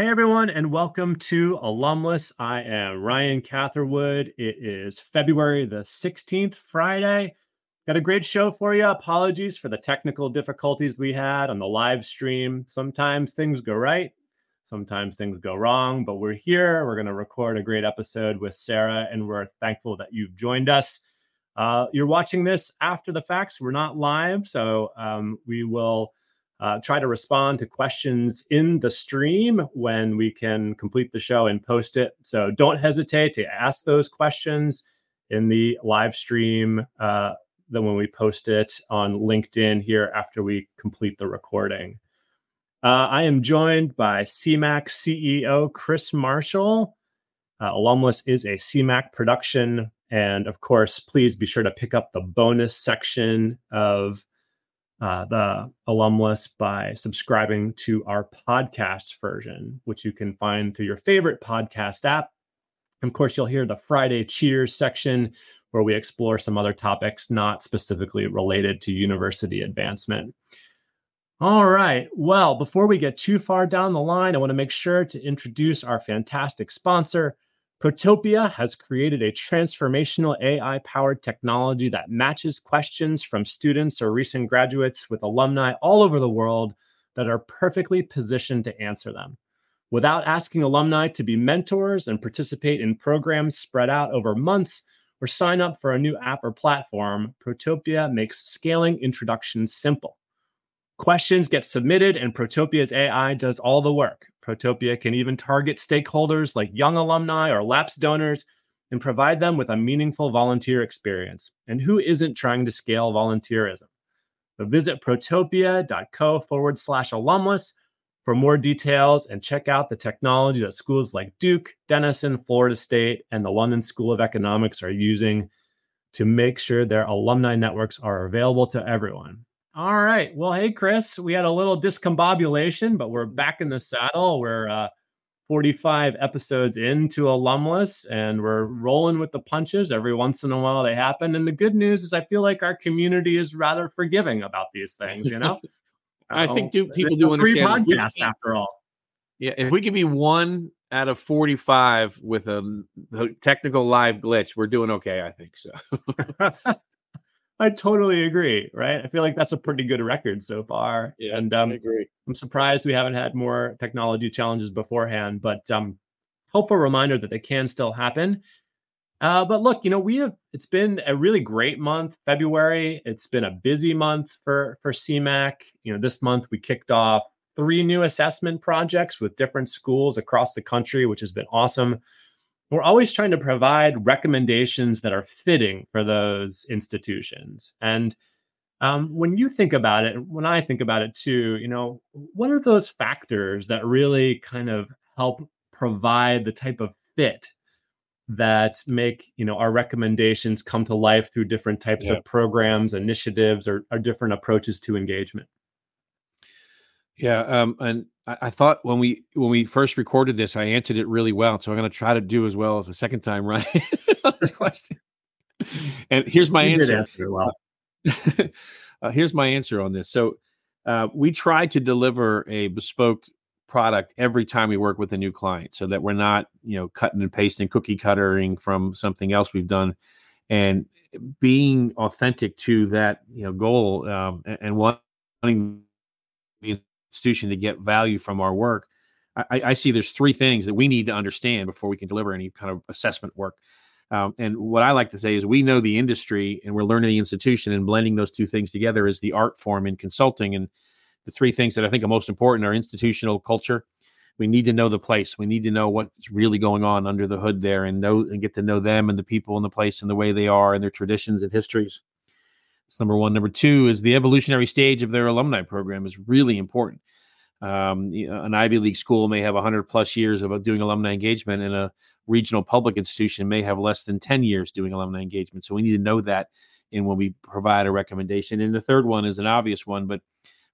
Hey everyone, and welcome to Alumless. I am Ryan Catherwood. It is February the 16th, Friday. Got a great show for you. Apologies for the technical difficulties we had on the live stream. Sometimes things go right, sometimes things go wrong, but we're here. We're going to record a great episode with Sarah, and we're thankful that you've joined us. Uh, you're watching this after the facts. We're not live, so um, we will uh, try to respond to questions in the stream when we can complete the show and post it. So don't hesitate to ask those questions in the live stream. Uh, then when we post it on LinkedIn here after we complete the recording. Uh, I am joined by CMAC CEO Chris Marshall. Uh, Alumless is a CMAC production. And of course, please be sure to pick up the bonus section of uh, the alumless by subscribing to our podcast version, which you can find through your favorite podcast app. Of course, you'll hear the Friday Cheers section where we explore some other topics not specifically related to university advancement. All right. Well, before we get too far down the line, I want to make sure to introduce our fantastic sponsor, Protopia has created a transformational AI powered technology that matches questions from students or recent graduates with alumni all over the world that are perfectly positioned to answer them. Without asking alumni to be mentors and participate in programs spread out over months or sign up for a new app or platform, Protopia makes scaling introductions simple. Questions get submitted, and Protopia's AI does all the work. Protopia can even target stakeholders like young alumni or lapsed donors and provide them with a meaningful volunteer experience. And who isn't trying to scale volunteerism? So visit protopia.co forward slash alumless for more details and check out the technology that schools like Duke, Denison, Florida State, and the London School of Economics are using to make sure their alumni networks are available to everyone. All right. Well, hey, Chris, we had a little discombobulation, but we're back in the saddle. We're uh, 45 episodes into Alumless and we're rolling with the punches. Every once in a while they happen. And the good news is I feel like our community is rather forgiving about these things, you know? I think do, people do understand. Free podcast after all. Yeah. If we could be one out of 45 with a, a technical live glitch, we're doing okay, I think so. I totally agree. Right. I feel like that's a pretty good record so far. Yeah, and um, I agree. I'm surprised we haven't had more technology challenges beforehand, but um, hopeful reminder that they can still happen. Uh, but look, you know, we have it's been a really great month, February. It's been a busy month for for CMAC. You know, this month we kicked off three new assessment projects with different schools across the country, which has been awesome we're always trying to provide recommendations that are fitting for those institutions. And um, when you think about it, when I think about it too, you know, what are those factors that really kind of help provide the type of fit that make you know our recommendations come to life through different types of programs, initiatives, or, or different approaches to engagement? Yeah, um, and I, I, thought when we when we first recorded this, I answered it really well. So I'm going to try to do as well as the second time, right? this question. And here's my you answer. answer well. uh, here's my answer on this. So uh, we try to deliver a bespoke product every time we work with a new client, so that we're not you know cutting and pasting, cookie cuttering from something else we've done, and being authentic to that you know goal um, and, and wanting institution to get value from our work, I, I, see there's three things that we need to understand before we can deliver any kind of assessment work. Um, and what I like to say is we know the industry and we're learning the institution and blending those two things together is the art form in consulting. And the three things that I think are most important are institutional culture. We need to know the place. We need to know what's really going on under the hood there and know and get to know them and the people in the place and the way they are and their traditions and histories. That's number one. Number two is the evolutionary stage of their alumni program is really important. Um, an Ivy League school may have 100 plus years of uh, doing alumni engagement, and a regional public institution may have less than 10 years doing alumni engagement. So we need to know that in when we provide a recommendation. And the third one is an obvious one, but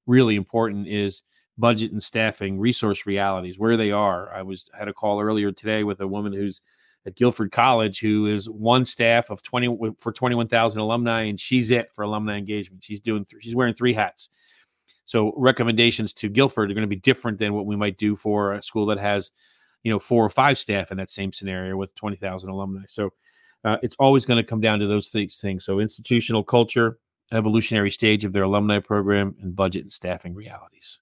really important is budget and staffing, resource realities, where they are. I was had a call earlier today with a woman who's at Guilford College, who is one staff of 20 for 21,000 alumni, and she's it for alumni engagement. She's doing, she's wearing three hats. So recommendations to Guilford are going to be different than what we might do for a school that has, you know, four or five staff in that same scenario with 20,000 alumni. So uh, it's always going to come down to those things. So institutional culture, evolutionary stage of their alumni program, and budget and staffing realities.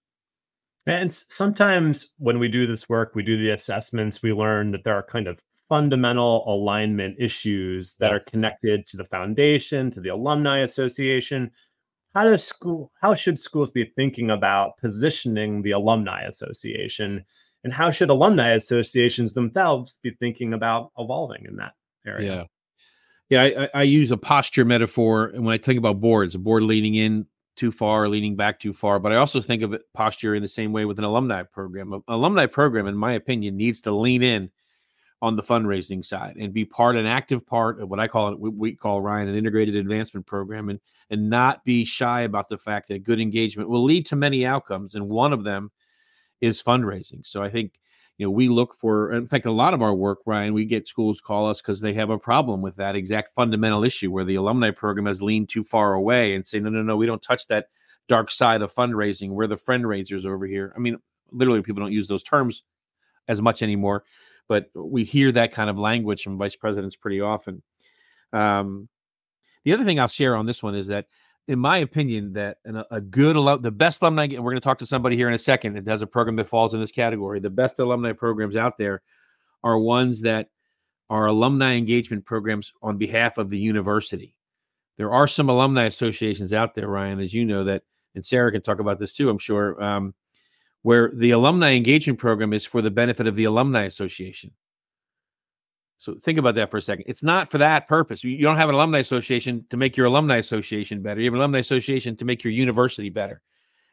And sometimes when we do this work, we do the assessments, we learn that there are kind of fundamental alignment issues that are connected to the foundation, to the alumni association. How does school how should schools be thinking about positioning the alumni association? And how should alumni associations themselves be thinking about evolving in that area? Yeah. Yeah, I, I use a posture metaphor and when I think about boards, a board leaning in too far, leaning back too far. But I also think of it posture in the same way with an alumni program. An alumni program, in my opinion, needs to lean in on the fundraising side and be part, an active part of what I call it, we call Ryan an integrated advancement program, and and not be shy about the fact that good engagement will lead to many outcomes, and one of them is fundraising. So I think you know we look for in fact a lot of our work ryan we get schools call us because they have a problem with that exact fundamental issue where the alumni program has leaned too far away and say no no no we don't touch that dark side of fundraising. We're the friend raisers over here. I mean literally people don't use those terms as much anymore but we hear that kind of language from vice presidents pretty often. Um, the other thing I'll share on this one is that, in my opinion, that a, a good the best alumni, and we're going to talk to somebody here in a second that has a program that falls in this category. The best alumni programs out there are ones that are alumni engagement programs on behalf of the university. There are some alumni associations out there, Ryan, as you know that, and Sarah can talk about this too. I'm sure um, where the alumni engagement program is for the benefit of the alumni association. So think about that for a second. It's not for that purpose. You don't have an alumni association to make your alumni association better. You have an alumni association to make your university better.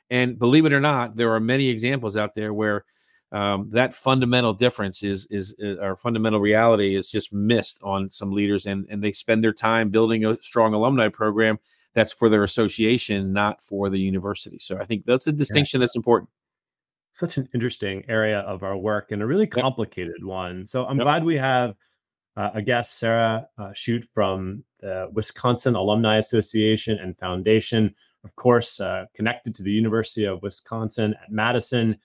And believe it or not, there are many examples out there where um, that fundamental difference is is uh, our fundamental reality is just missed on some leaders, and and they spend their time building a strong alumni program that's for their association, not for the university. So I think that's a distinction yeah. that's important such an interesting area of our work and a really complicated yep. one. So I'm yep. glad we have uh, a guest, Sarah uh, Schutt from the Wisconsin Alumni Association and Foundation, of course, uh, connected to the University of Wisconsin at Madison.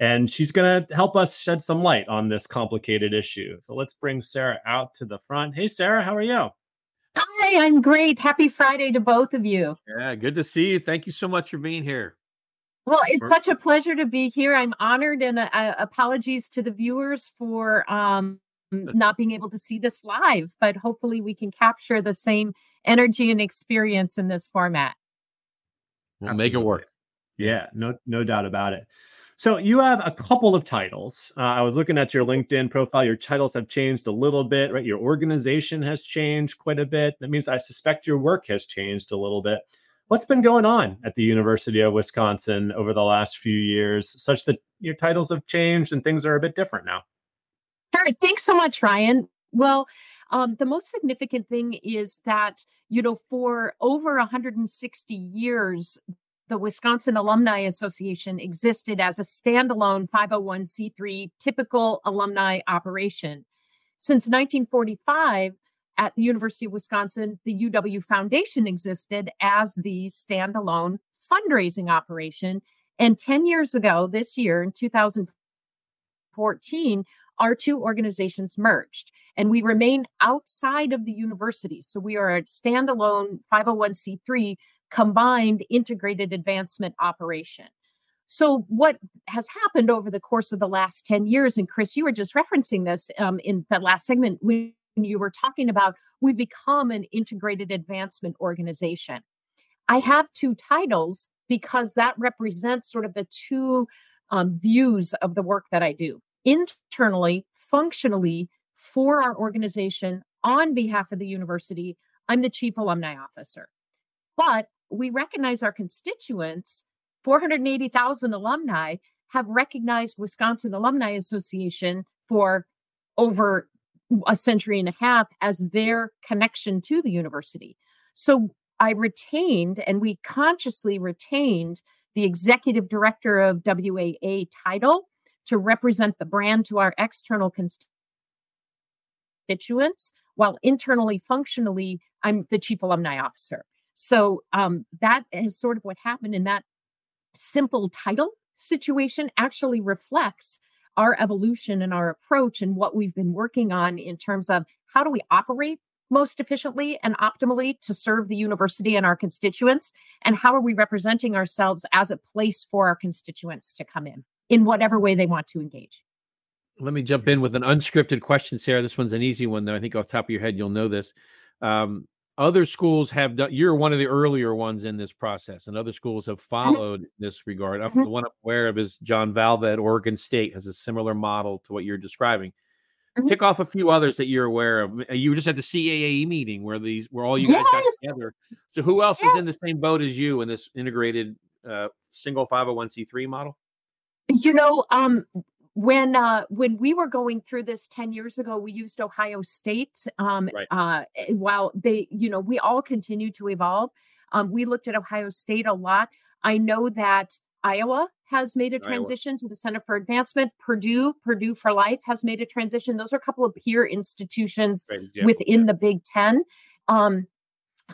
And she's going to help us shed some light on this complicated issue. So let's bring Sarah out to the front. Hey, Sarah, how are you? Hi, I'm great. Happy Friday to both of you. Yeah, good to see you. Thank you so much for being here. Well, it's such a pleasure to be here. I'm honored, and uh, apologies to the viewers for um, not being able to see this live, but hopefully we can capture the same energy and experience in this format. We'll make it work. Yeah, no, no doubt about it. So you have a couple of titles. Uh, I was looking at your LinkedIn profile. Your titles have changed a little bit, right? Your organization has changed quite a bit. That means I suspect your work has changed a little bit what's been going on at the University of Wisconsin over the last few years, such that your titles have changed and things are a bit different now? Sure. Thanks so much, Ryan. Well, um, the most significant thing is that, you know, for over 160 years, the Wisconsin Alumni Association existed as a standalone 501c3 typical alumni operation. Since 1945, at the University of Wisconsin, the UW Foundation existed as the standalone fundraising operation. And 10 years ago, this year in 2014, our two organizations merged and we remain outside of the university. So we are a standalone 501c3 combined integrated advancement operation. So, what has happened over the course of the last 10 years, and Chris, you were just referencing this um, in the last segment, we you were talking about, we become an integrated advancement organization. I have two titles because that represents sort of the two um, views of the work that I do internally, functionally for our organization on behalf of the university. I'm the chief alumni officer. But we recognize our constituents, 480,000 alumni, have recognized Wisconsin Alumni Association for over a century and a half as their connection to the university. So I retained and we consciously retained the executive director of WAA title to represent the brand to our external constituents, while internally, functionally, I'm the chief alumni officer. So um, that is sort of what happened, and that simple title situation actually reflects our evolution and our approach and what we've been working on in terms of how do we operate most efficiently and optimally to serve the university and our constituents and how are we representing ourselves as a place for our constituents to come in in whatever way they want to engage. Let me jump in with an unscripted question sarah. This one's an easy one though. I think off top of your head you'll know this. Um, other schools have done you're one of the earlier ones in this process and other schools have mm-hmm. followed this regard mm-hmm. the one i'm aware of is john valva at oregon state has a similar model to what you're describing mm-hmm. tick off a few others that you're aware of uh, you were just at the caae meeting where these where all you yes. guys got together so who else yes. is in the same boat as you in this integrated uh, single 501c3 model you know um when uh when we were going through this 10 years ago we used ohio state um right. uh eh, while they you know we all continue to evolve um we looked at ohio state a lot i know that iowa has made a transition iowa. to the center for advancement purdue purdue for life has made a transition those are a couple of peer institutions within yeah. the big 10 um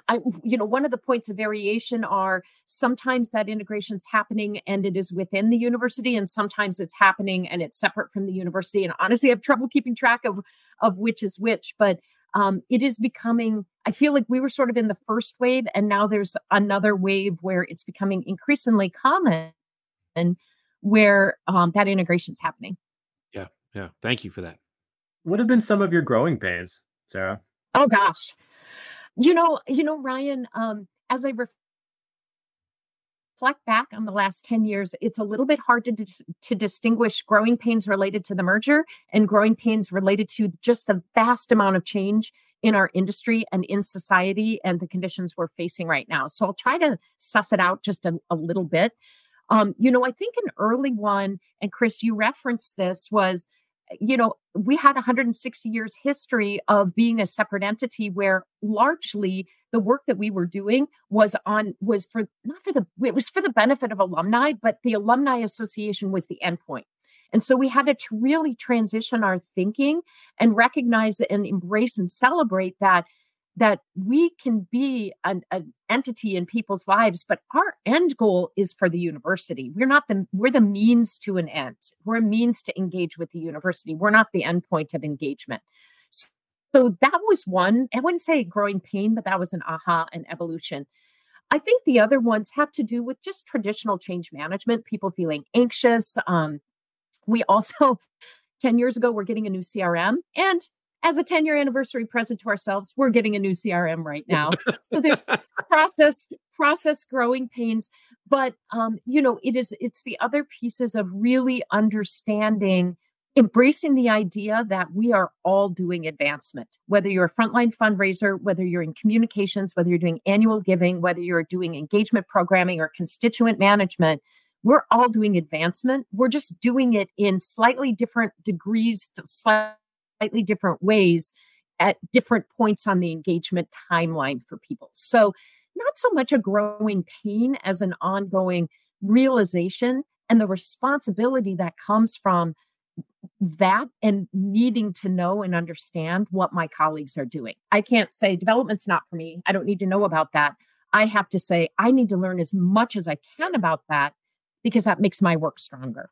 I, you know, one of the points of variation are sometimes that integration is happening and it is within the university, and sometimes it's happening and it's separate from the university. And honestly, I have trouble keeping track of of which is which, but um, it is becoming. I feel like we were sort of in the first wave, and now there's another wave where it's becoming increasingly common, and where um, that integration is happening. Yeah, yeah. Thank you for that. What have been some of your growing pains, Sarah? Oh gosh. You know, you know, Ryan, um, as I reflect back on the last 10 years, it's a little bit hard to, dis- to distinguish growing pains related to the merger and growing pains related to just the vast amount of change in our industry and in society and the conditions we're facing right now. So I'll try to suss it out just a, a little bit. Um, you know, I think an early one, and Chris, you referenced this, was you know, we had 160 years history of being a separate entity where largely the work that we were doing was on was for not for the it was for the benefit of alumni, but the alumni association was the endpoint. And so we had to really transition our thinking and recognize and embrace and celebrate that that we can be an, an, entity in people's lives but our end goal is for the university. We're not the we're the means to an end. We're a means to engage with the university. We're not the end point of engagement. So that was one i wouldn't say growing pain but that was an aha and evolution. I think the other ones have to do with just traditional change management people feeling anxious um, we also 10 years ago we're getting a new crm and as a 10 year anniversary present to ourselves, we're getting a new CRM right now. so there's process, process growing pains. But um, you know, it is it's the other pieces of really understanding, embracing the idea that we are all doing advancement, whether you're a frontline fundraiser, whether you're in communications, whether you're doing annual giving, whether you're doing engagement programming or constituent management. We're all doing advancement. We're just doing it in slightly different degrees, slightly slightly different ways at different points on the engagement timeline for people. So, not so much a growing pain as an ongoing realization and the responsibility that comes from that and needing to know and understand what my colleagues are doing. I can't say development's not for me. I don't need to know about that. I have to say I need to learn as much as I can about that because that makes my work stronger.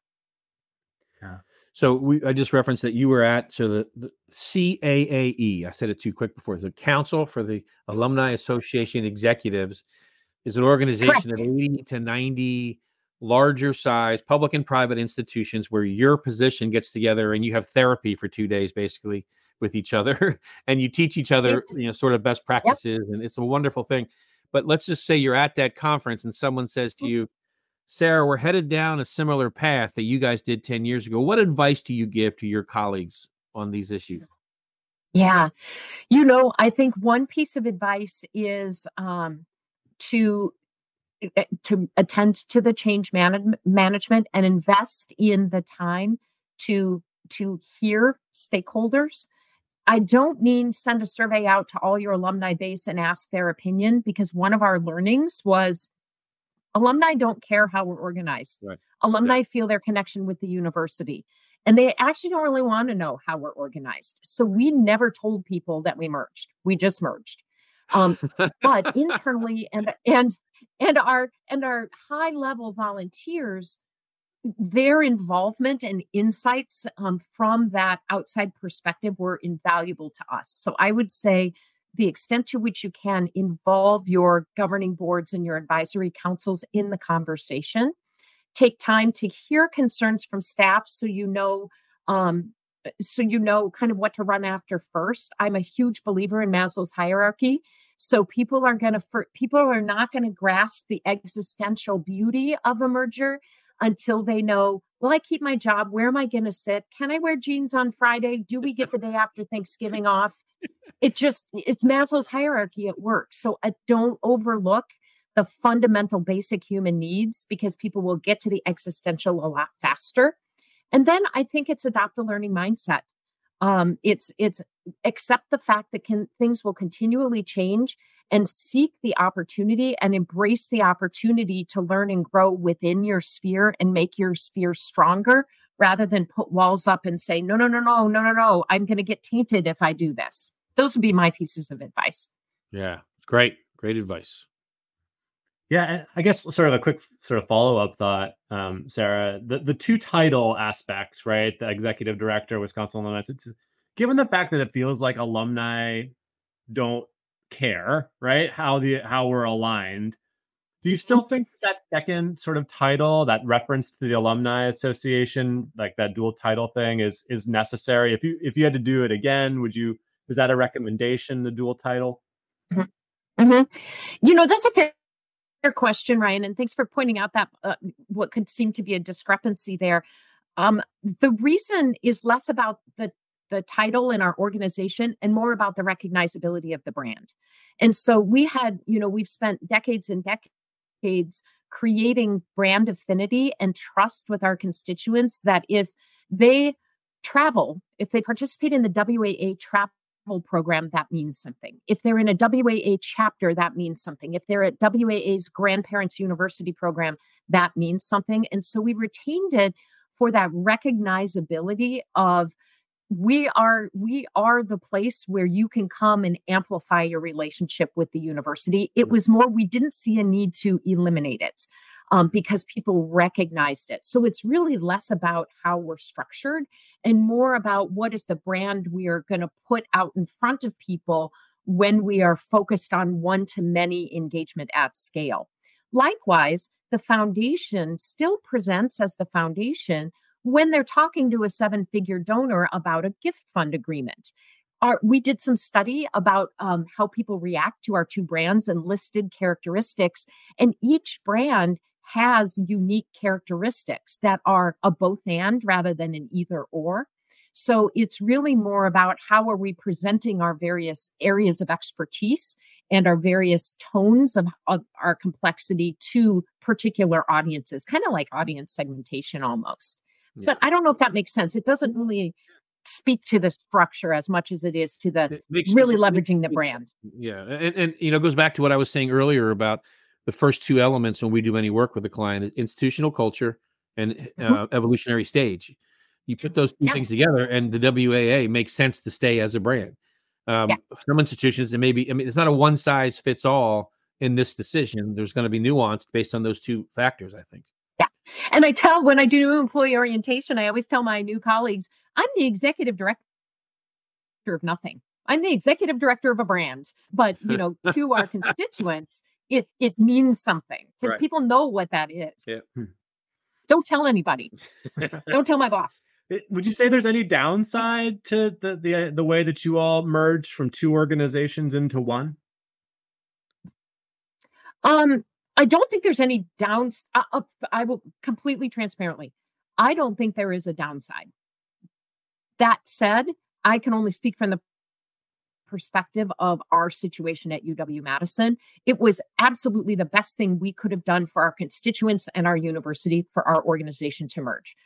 Yeah. So we, I just referenced that you were at so the, the CAAE. I said it too quick before. The Council for the Alumni Association Executives is an organization Correct. of 80 to 90 larger size public and private institutions where your position gets together and you have therapy for two days basically with each other and you teach each other you know sort of best practices yep. and it's a wonderful thing but let's just say you're at that conference and someone says to mm. you Sarah, we're headed down a similar path that you guys did 10 years ago. What advice do you give to your colleagues on these issues? Yeah. You know, I think one piece of advice is um, to eh, eh, to attend to the change man- management and invest in the time to to hear stakeholders. I don't mean send a survey out to all your alumni base and ask their opinion because one of our learnings was alumni don't care how we're organized. Right. Alumni yeah. feel their connection with the university. And they actually don't really want to know how we're organized. So we never told people that we merged. We just merged. Um, but internally and and and our and our high level volunteers their involvement and insights um, from that outside perspective were invaluable to us. So I would say the extent to which you can involve your governing boards and your advisory councils in the conversation. Take time to hear concerns from staff so you know um, so you know kind of what to run after first. I'm a huge believer in Maslow's hierarchy. So people are going to people are not going to grasp the existential beauty of a merger until they know, will I keep my job? Where am I going to sit? Can I wear jeans on Friday? Do we get the day after Thanksgiving off? It just, it's Maslow's hierarchy at work. So uh, don't overlook the fundamental basic human needs because people will get to the existential a lot faster. And then I think it's adopt a learning mindset. Um, it's it's accept the fact that can, things will continually change and seek the opportunity and embrace the opportunity to learn and grow within your sphere and make your sphere stronger rather than put walls up and say, no, no, no, no, no, no, no, I'm going to get tainted if I do this. Those would be my pieces of advice. Yeah, great, great advice. Yeah, I guess sort of a quick sort of follow up thought, um, Sarah. The the two title aspects, right? The executive director, Wisconsin alumni. It's given the fact that it feels like alumni don't care, right? How the how we're aligned. Do you still think that second sort of title, that reference to the alumni association, like that dual title thing, is is necessary? If you if you had to do it again, would you? Was that a recommendation? The dual title. Mm-hmm. Mm-hmm. You know, that's a fair question, Ryan, and thanks for pointing out that uh, what could seem to be a discrepancy there. Um, the reason is less about the the title in our organization and more about the recognizability of the brand. And so we had, you know, we've spent decades and decades creating brand affinity and trust with our constituents that if they travel, if they participate in the WAA travel program, that means something. If they're in a WAA chapter, that means something. If they're at WAA's Grandparents University program, that means something. And so we retained it for that recognizability of we are we are the place where you can come and amplify your relationship with the university. It was more we didn't see a need to eliminate it um, because people recognized it. So it's really less about how we're structured and more about what is the brand we are going to put out in front of people when we are focused on one to many engagement at scale. Likewise the foundation still presents as the foundation when they're talking to a seven figure donor about a gift fund agreement. Our, we did some study about um, how people react to our two brands and listed characteristics, and each brand has unique characteristics that are a both and rather than an either or. So it's really more about how are we presenting our various areas of expertise and our various tones of, of our complexity to particular audiences, kind of like audience segmentation almost. Yeah. But I don't know if that makes sense. It doesn't really speak to the structure as much as it is to the really leveraging the brand. Yeah. And, and, you know, it goes back to what I was saying earlier about the first two elements when we do any work with a client institutional culture and mm-hmm. uh, evolutionary stage. You put those two yeah. things together, and the WAA makes sense to stay as a brand. Um, yeah. Some institutions, and maybe, I mean, it's not a one size fits all in this decision. There's going to be nuance based on those two factors, I think. Yeah. And I tell when I do employee orientation, I always tell my new colleagues, I'm the executive director of nothing. I'm the executive director of a brand, but you know, to our constituents, it it means something because right. people know what that is. Yeah. Hmm. Don't tell anybody. Don't tell my boss. Would you say there's any downside to the the the way that you all merged from two organizations into one? Um, I don't think there's any downs. Uh, uh, I will completely transparently. I don't think there is a downside. That said, I can only speak from the perspective of our situation at UW Madison. It was absolutely the best thing we could have done for our constituents and our university for our organization to merge.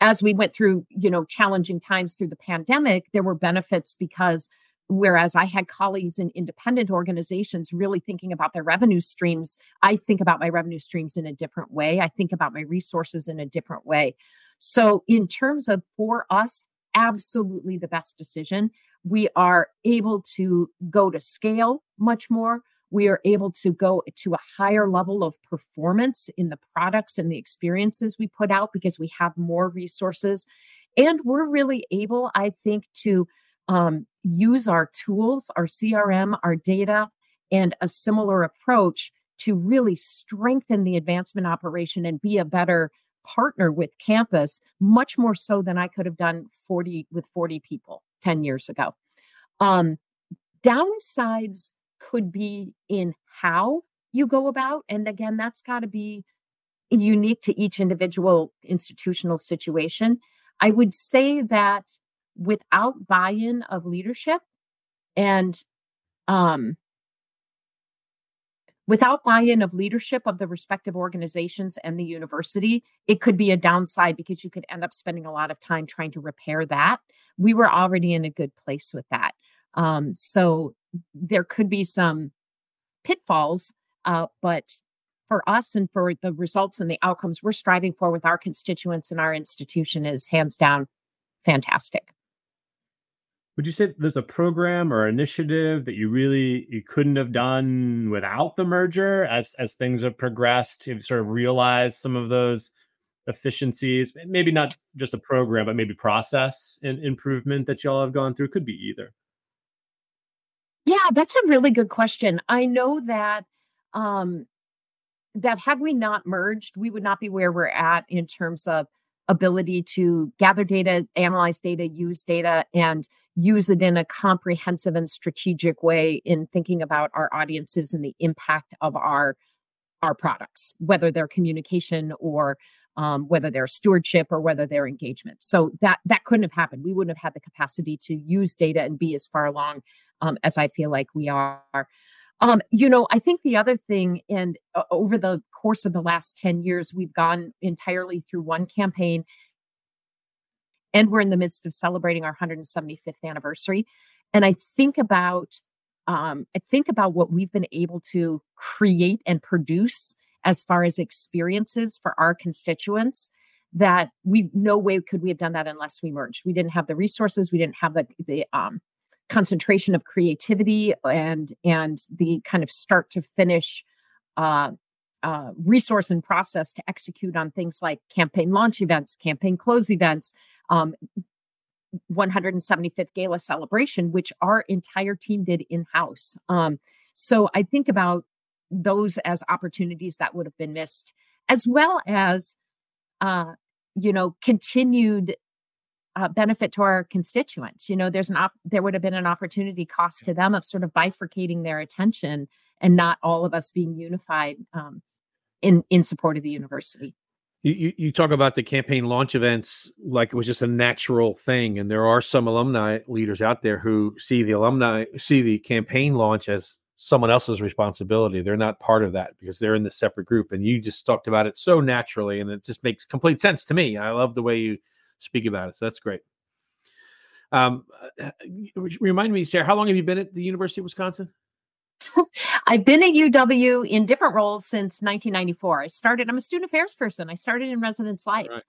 As we went through, you know, challenging times through the pandemic, there were benefits because Whereas I had colleagues in independent organizations really thinking about their revenue streams. I think about my revenue streams in a different way. I think about my resources in a different way. So, in terms of for us, absolutely the best decision. we are able to go to scale much more. We are able to go to a higher level of performance in the products and the experiences we put out because we have more resources. And we're really able, I think, to um, use our tools, our CRM, our data, and a similar approach to really strengthen the advancement operation and be a better partner with campus, much more so than I could have done 40 with 40 people 10 years ago. Um, downsides could be in how you go about. And again, that's got to be unique to each individual institutional situation. I would say that without buy in of leadership and um, without buy-in of leadership of the respective organizations and the university it could be a downside because you could end up spending a lot of time trying to repair that. We were already in a good place with that. Um, so there could be some pitfalls uh, but for us and for the results and the outcomes we're striving for with our constituents and our institution is hands down fantastic would you say there's a program or initiative that you really you couldn't have done without the merger as as things have progressed? You've sort of realized some of those efficiencies maybe not just a program but maybe process and improvement that y'all have gone through? Could be either. Yeah that's a really good question. I know that um that had we not merged we would not be where we're at in terms of ability to gather data, analyze data, use data, and use it in a comprehensive and strategic way in thinking about our audiences and the impact of our our products, whether they're communication or um, whether they're stewardship or whether they're engagement. So that that couldn't have happened. We wouldn't have had the capacity to use data and be as far along um, as I feel like we are. Um, you know, I think the other thing, and uh, over the course of the last 10 years, we've gone entirely through one campaign. And we're in the midst of celebrating our 175th anniversary. And I think about um, I think about what we've been able to create and produce as far as experiences for our constituents that we no way could we have done that unless we merged. We didn't have the resources, we didn't have the the um, concentration of creativity and and the kind of start to finish uh, uh, resource and process to execute on things like campaign launch events, campaign close events, um, 175th gala celebration, which our entire team did in house. Um, so I think about those as opportunities that would have been missed, as well as, uh, you know, continued uh, benefit to our constituents. You know, there's an op- there would have been an opportunity cost to them of sort of bifurcating their attention and not all of us being unified um, in in support of the university. You, you talk about the campaign launch events like it was just a natural thing, and there are some alumni leaders out there who see the alumni see the campaign launch as someone else's responsibility. They're not part of that because they're in the separate group. And you just talked about it so naturally, and it just makes complete sense to me. I love the way you speak about it. So that's great. Um, uh, uh, remind me, Sarah, how long have you been at the University of Wisconsin? I've been at UW in different roles since 1994. I started, I'm a student affairs person. I started in residence life right.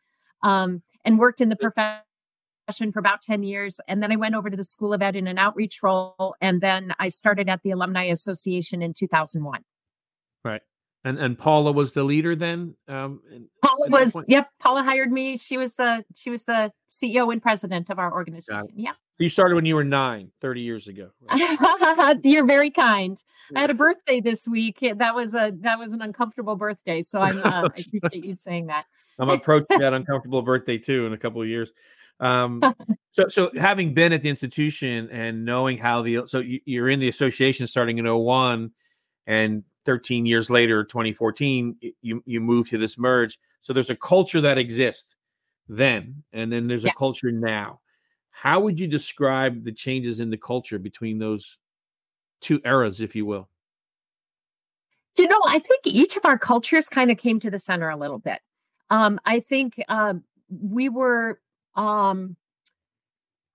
um, and worked in the profession for about 10 years. And then I went over to the School of Ed in an outreach role. And then I started at the Alumni Association in 2001. Right. And and Paula was the leader then. Um, Paula was yep. Paula hired me. She was the she was the CEO and president of our organization. Yeah. So you started when you were nine, 30 years ago. Right? You're very kind. Yeah. I had a birthday this week. That was a that was an uncomfortable birthday. So I'm uh, I appreciate you saying that. I'm approaching that uncomfortable birthday too in a couple of years. Um, so so having been at the institution and knowing how the so you, you're in the association starting in 01 and 13 years later 2014 you you move to this merge. So there's a culture that exists then and then there's yeah. a culture now. How would you describe the changes in the culture between those two eras if you will? You know i think each of our cultures kind of came to the center a little bit. Um, i think uh, we were um,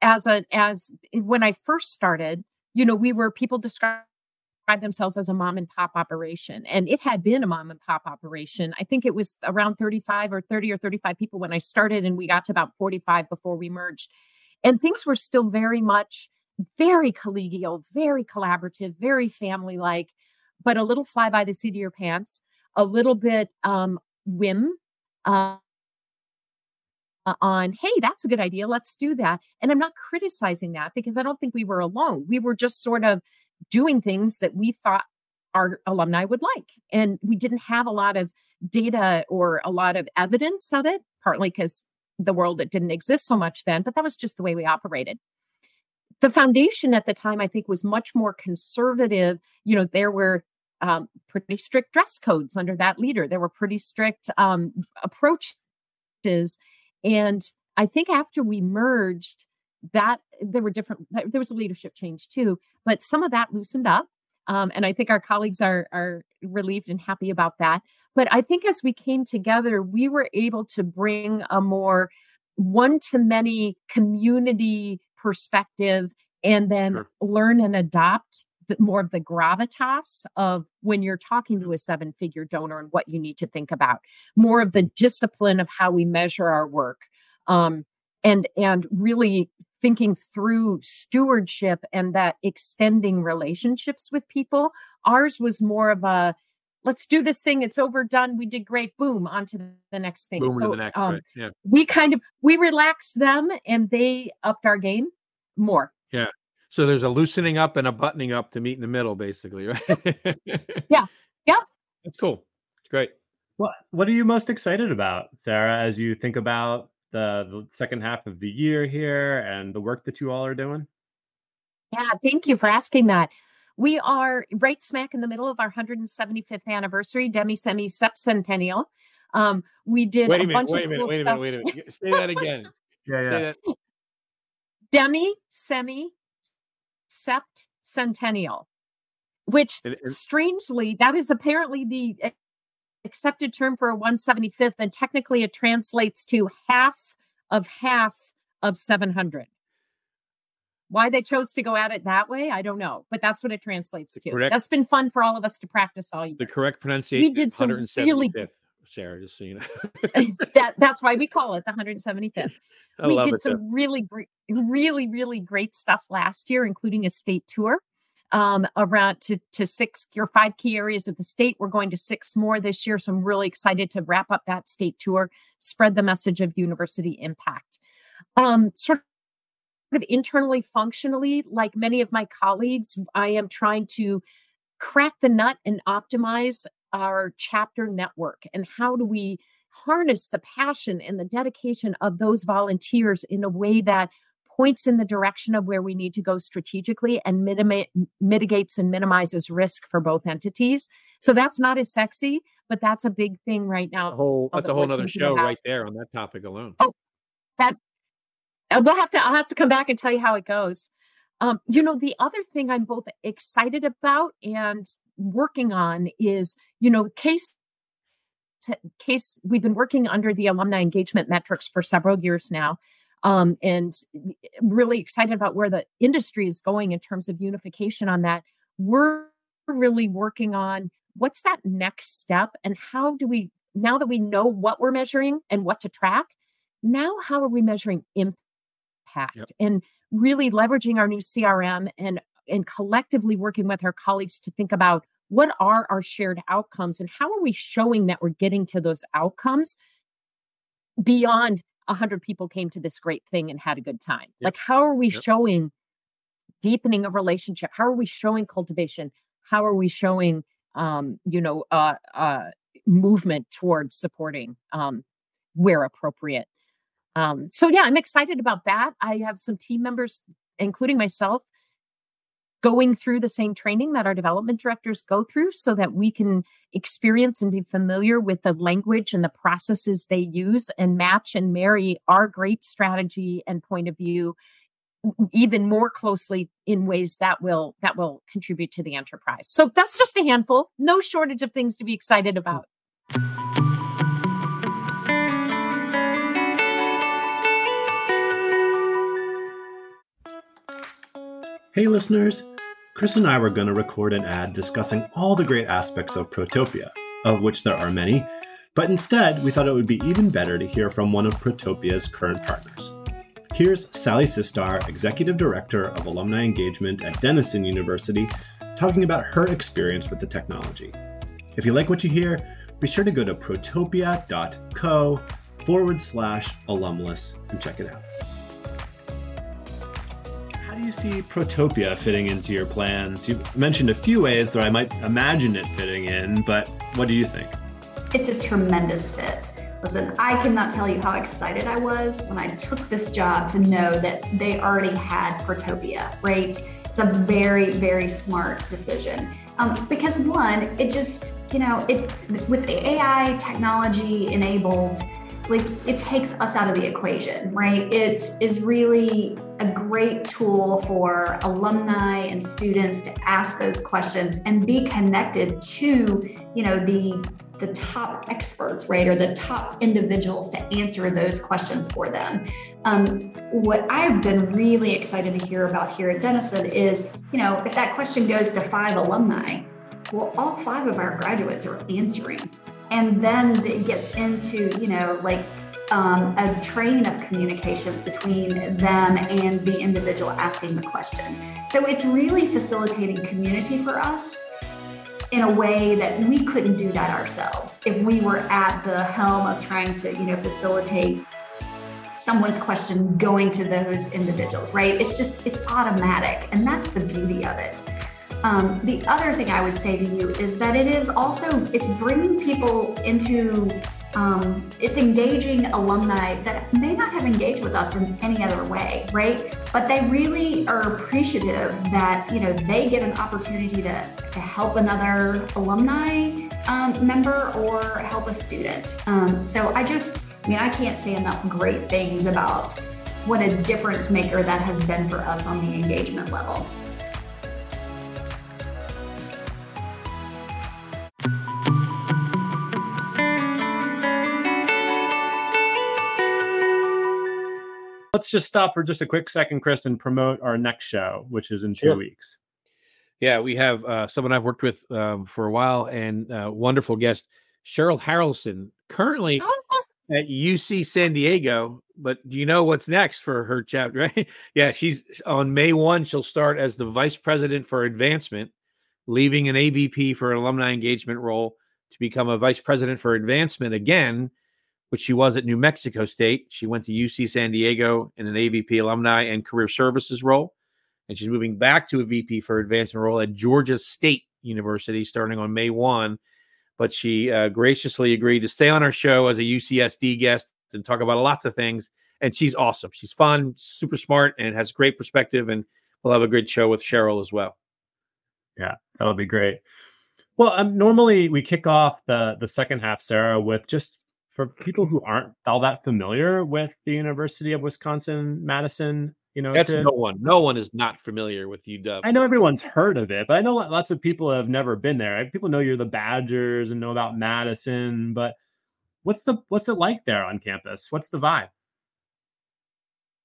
as a as when i first started you know we were people themselves as a mom and pop operation. And it had been a mom and pop operation. I think it was around 35 or 30 or 35 people when I started, and we got to about 45 before we merged. And things were still very much very collegial, very collaborative, very family like, but a little fly by the seat of your pants, a little bit um, whim. Uh, on, hey, that's a good idea. Let's do that. And I'm not criticizing that because I don't think we were alone. We were just sort of doing things that we thought our alumni would like. And we didn't have a lot of data or a lot of evidence of it, partly because the world it didn't exist so much then, but that was just the way we operated. The foundation at the time, I think, was much more conservative. You know, there were um, pretty strict dress codes under that leader. There were pretty strict um, approaches. And I think after we merged, that there were different, there was a leadership change too, but some of that loosened up. Um, and I think our colleagues are, are relieved and happy about that. But I think as we came together, we were able to bring a more one to many community perspective and then sure. learn and adopt the, more of the gravitas of when you're talking to a seven figure donor and what you need to think about, more of the discipline of how we measure our work. Um, and and really thinking through stewardship and that extending relationships with people. Ours was more of a let's do this thing. It's overdone. We did great. Boom, on to the next thing. Boom so the next, um, right. yeah. we kind of we relaxed them and they upped our game more. Yeah. So there's a loosening up and a buttoning up to meet in the middle, basically, right? yeah. Yeah. That's cool. It's great. What What are you most excited about, Sarah, as you think about the, the second half of the year here and the work that you all are doing? Yeah, thank you for asking that. We are right smack in the middle of our 175th anniversary, demi semi septcentennial. Um, we did wait a, a minute, wait a minute, cool wait a minute, wait a minute. Say that again. yeah, yeah. Say that. Demi semi sept centennial, which it, it, strangely, that is apparently the accepted term for a 175th, and technically it translates to half of half of 700. Why they chose to go at it that way, I don't know, but that's what it translates to. Correct, that's been fun for all of us to practice all year. The correct pronunciation. We did some really Sarah, just so you know. that that's why we call it the 175th. I we did some too. really great, really, really great stuff last year, including a state tour um, around to, to six or five key areas of the state. We're going to six more this year. So I'm really excited to wrap up that state tour, spread the message of university impact. Um, sort of internally, functionally, like many of my colleagues, I am trying to crack the nut and optimize our chapter network. And how do we harness the passion and the dedication of those volunteers in a way that points in the direction of where we need to go strategically and mitigate, mitigates and minimizes risk for both entities. So that's not as sexy, but that's a big thing right now. A whole, that's a whole other show about. right there on that topic alone. Oh, that we'll have to. I'll have to come back and tell you how it goes. Um, you know, the other thing I'm both excited about and working on is, you know, CASE CASE we've been working under the alumni engagement metrics for several years now um, and really excited about where the industry is going in terms of unification on that. We're really working on what's that next step and how do we, now that we know what we're measuring and what to track, now how are we measuring impact yep. and really leveraging our new CRM and and collectively working with our colleagues to think about what are our shared outcomes and how are we showing that we're getting to those outcomes beyond 100 people came to this great thing and had a good time. Yep. Like, how are we yep. showing deepening a relationship? How are we showing cultivation? How are we showing, um, you know, uh, uh, movement towards supporting um, where appropriate? Um, so, yeah, I'm excited about that. I have some team members, including myself, going through the same training that our development directors go through so that we can experience and be familiar with the language and the processes they use and match and marry our great strategy and point of view even more closely in ways that will that will contribute to the enterprise. So that's just a handful. No shortage of things to be excited hmm. about. Hey listeners, Chris and I were going to record an ad discussing all the great aspects of Protopia, of which there are many, but instead we thought it would be even better to hear from one of Protopia's current partners. Here's Sally Sistar, Executive Director of Alumni Engagement at Denison University, talking about her experience with the technology. If you like what you hear, be sure to go to protopia.co forward slash alumless and check it out. How do you see Protopia fitting into your plans? You mentioned a few ways that I might imagine it fitting in, but what do you think? It's a tremendous fit. Listen, I cannot tell you how excited I was when I took this job to know that they already had Protopia, right? It's a very, very smart decision. Um, because one, it just, you know, it with the AI technology enabled, like it takes us out of the equation, right? It is really a great tool for alumni and students to ask those questions and be connected to, you know, the the top experts, right, or the top individuals to answer those questions for them. Um, what I've been really excited to hear about here at Denison is, you know, if that question goes to five alumni, well, all five of our graduates are answering. And then it gets into, you know, like um, a train of communications between them and the individual asking the question. So it's really facilitating community for us in a way that we couldn't do that ourselves. If we were at the helm of trying to you know facilitate someone's question going to those individuals right? It's just it's automatic and that's the beauty of it. Um, the other thing i would say to you is that it is also it's bringing people into um, it's engaging alumni that may not have engaged with us in any other way, right? But they really are appreciative that you know they get an opportunity to to help another alumni um, member or help a student. Um, so I just, I mean, I can't say enough great things about what a difference maker that has been for us on the engagement level. Let's just stop for just a quick second, Chris, and promote our next show, which is in two sure. weeks. Yeah, we have uh, someone I've worked with um, for a while and uh, wonderful guest, Cheryl Harrelson, currently at UC San Diego. But do you know what's next for her chapter? Right? yeah, she's on May 1, she'll start as the vice president for advancement, leaving an AVP for an alumni engagement role to become a vice president for advancement again which she was at New Mexico State. She went to UC San Diego in an AVP alumni and career services role. And she's moving back to a VP for advancement role at Georgia State University starting on May 1. But she uh, graciously agreed to stay on our show as a UCSD guest and talk about lots of things. And she's awesome. She's fun, super smart, and has great perspective. And we'll have a great show with Cheryl as well. Yeah, that'll be great. Well, um, normally we kick off the the second half, Sarah, with just for people who aren't all that familiar with the University of Wisconsin Madison, you know, that's to, no one. No one is not familiar with UW. I know everyone's heard of it, but I know lots of people have never been there. People know you're the Badgers and know about Madison, but what's the what's it like there on campus? What's the vibe?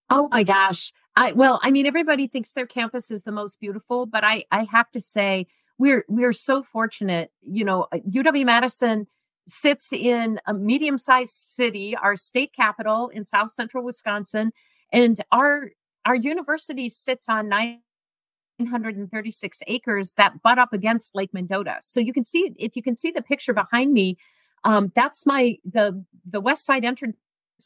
Oh my gosh. I well, I mean everybody thinks their campus is the most beautiful, but I I have to say we're we're so fortunate, you know, uh, UW Madison sits in a medium sized city, our state capital in south central Wisconsin. And our, our university sits on 936 acres that butt up against Lake Mendota. So you can see, if you can see the picture behind me, um, that's my, the, the west side entrance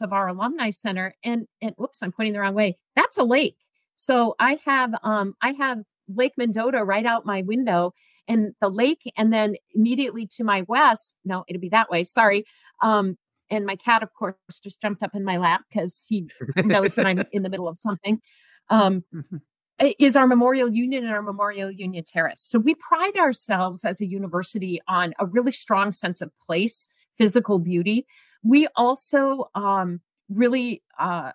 of our alumni center. And, and whoops, I'm pointing the wrong way. That's a lake. So I have, um, I have Lake Mendota right out my window and the lake and then immediately to my west no it'll be that way sorry um and my cat of course just jumped up in my lap because he knows that i'm in the middle of something um mm-hmm. is our memorial union and our memorial union terrace so we pride ourselves as a university on a really strong sense of place physical beauty we also um really uh